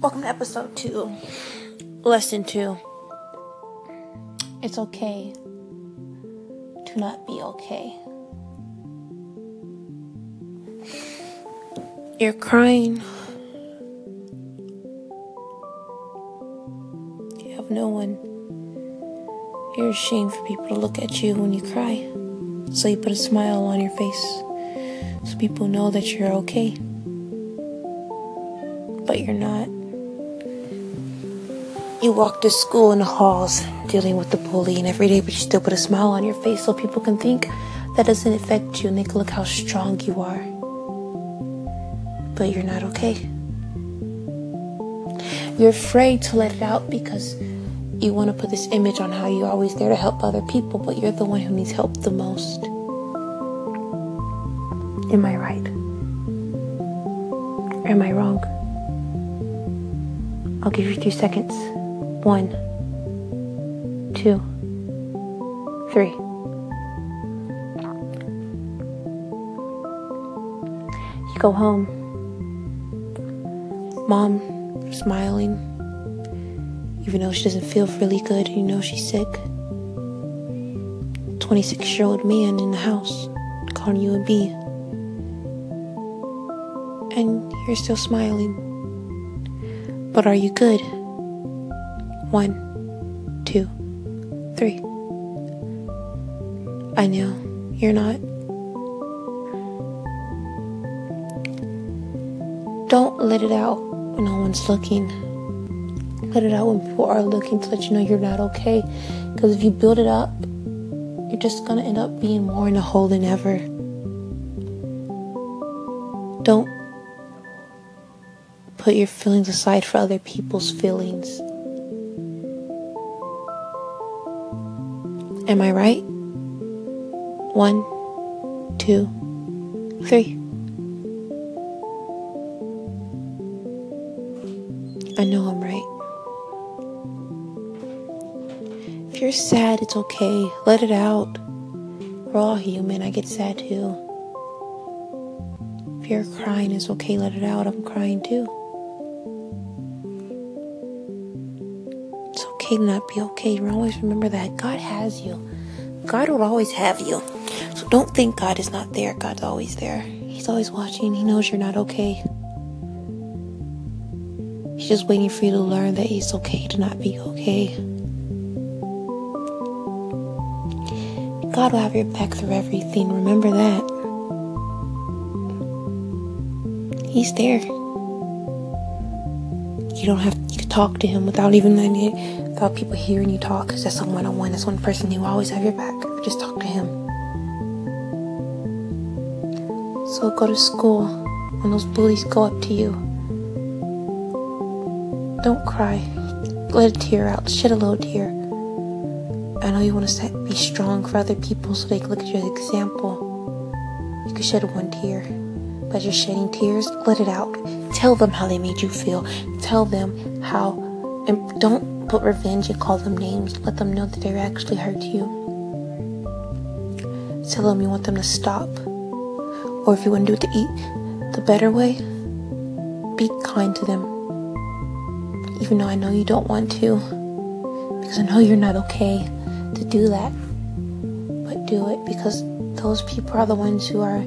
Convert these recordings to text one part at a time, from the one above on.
Welcome to episode two, lesson two. It's okay to not be okay. You're crying. You have no one. You're ashamed for people to look at you when you cry. So you put a smile on your face so people know that you're okay. But you're not. You walk to school in the halls dealing with the bullying every day, but you still put a smile on your face so people can think that doesn't affect you and they can look how strong you are. But you're not okay. You're afraid to let it out because you want to put this image on how you're always there to help other people, but you're the one who needs help the most. Am I right? Am I wrong? I'll give you two seconds. One, two, three. You go home. Mom smiling, even though she doesn't feel really good. You know she's sick. 26 year old man in the house calling you a B. And you're still smiling. But are you good? One, two, three. I know you're not. Don't let it out when no one's looking. Let it out when people are looking to let you know you're not okay. Because if you build it up, you're just gonna end up being more in a hole than ever. Don't put your feelings aside for other people's feelings. Am I right? One, two, three. I know I'm right. If you're sad, it's okay. Let it out. We're all human. I get sad too. If you're crying, it's okay. Let it out. I'm crying too. Okay to not be okay. You always remember that God has you. God will always have you. So don't think God is not there. God's always there. He's always watching. He knows you're not okay. He's just waiting for you to learn that it's okay to not be okay. God will have your back through everything. Remember that. He's there. You don't have to talk to him without even letting it, without people hearing you talk. Cause that's a one on one. That's one person who always have your back. Just talk to him. So go to school when those bullies go up to you. Don't cry. Let a tear out. Shed a little tear. I know you want to be strong for other people so they can look at you as an example. You can shed one tear. But you're shedding tears, let it out. Tell them how they made you feel. Tell them how. And don't put revenge and call them names. Let them know that they actually hurt you. Tell them you want them to stop. Or if you want to do it to eat the better way, be kind to them. Even though I know you don't want to. Because I know you're not okay to do that. But do it because those people are the ones who are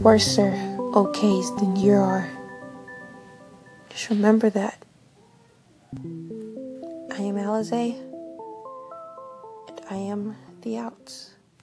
worse or okays than you are. Just remember that. I am Alize, and I am the outs.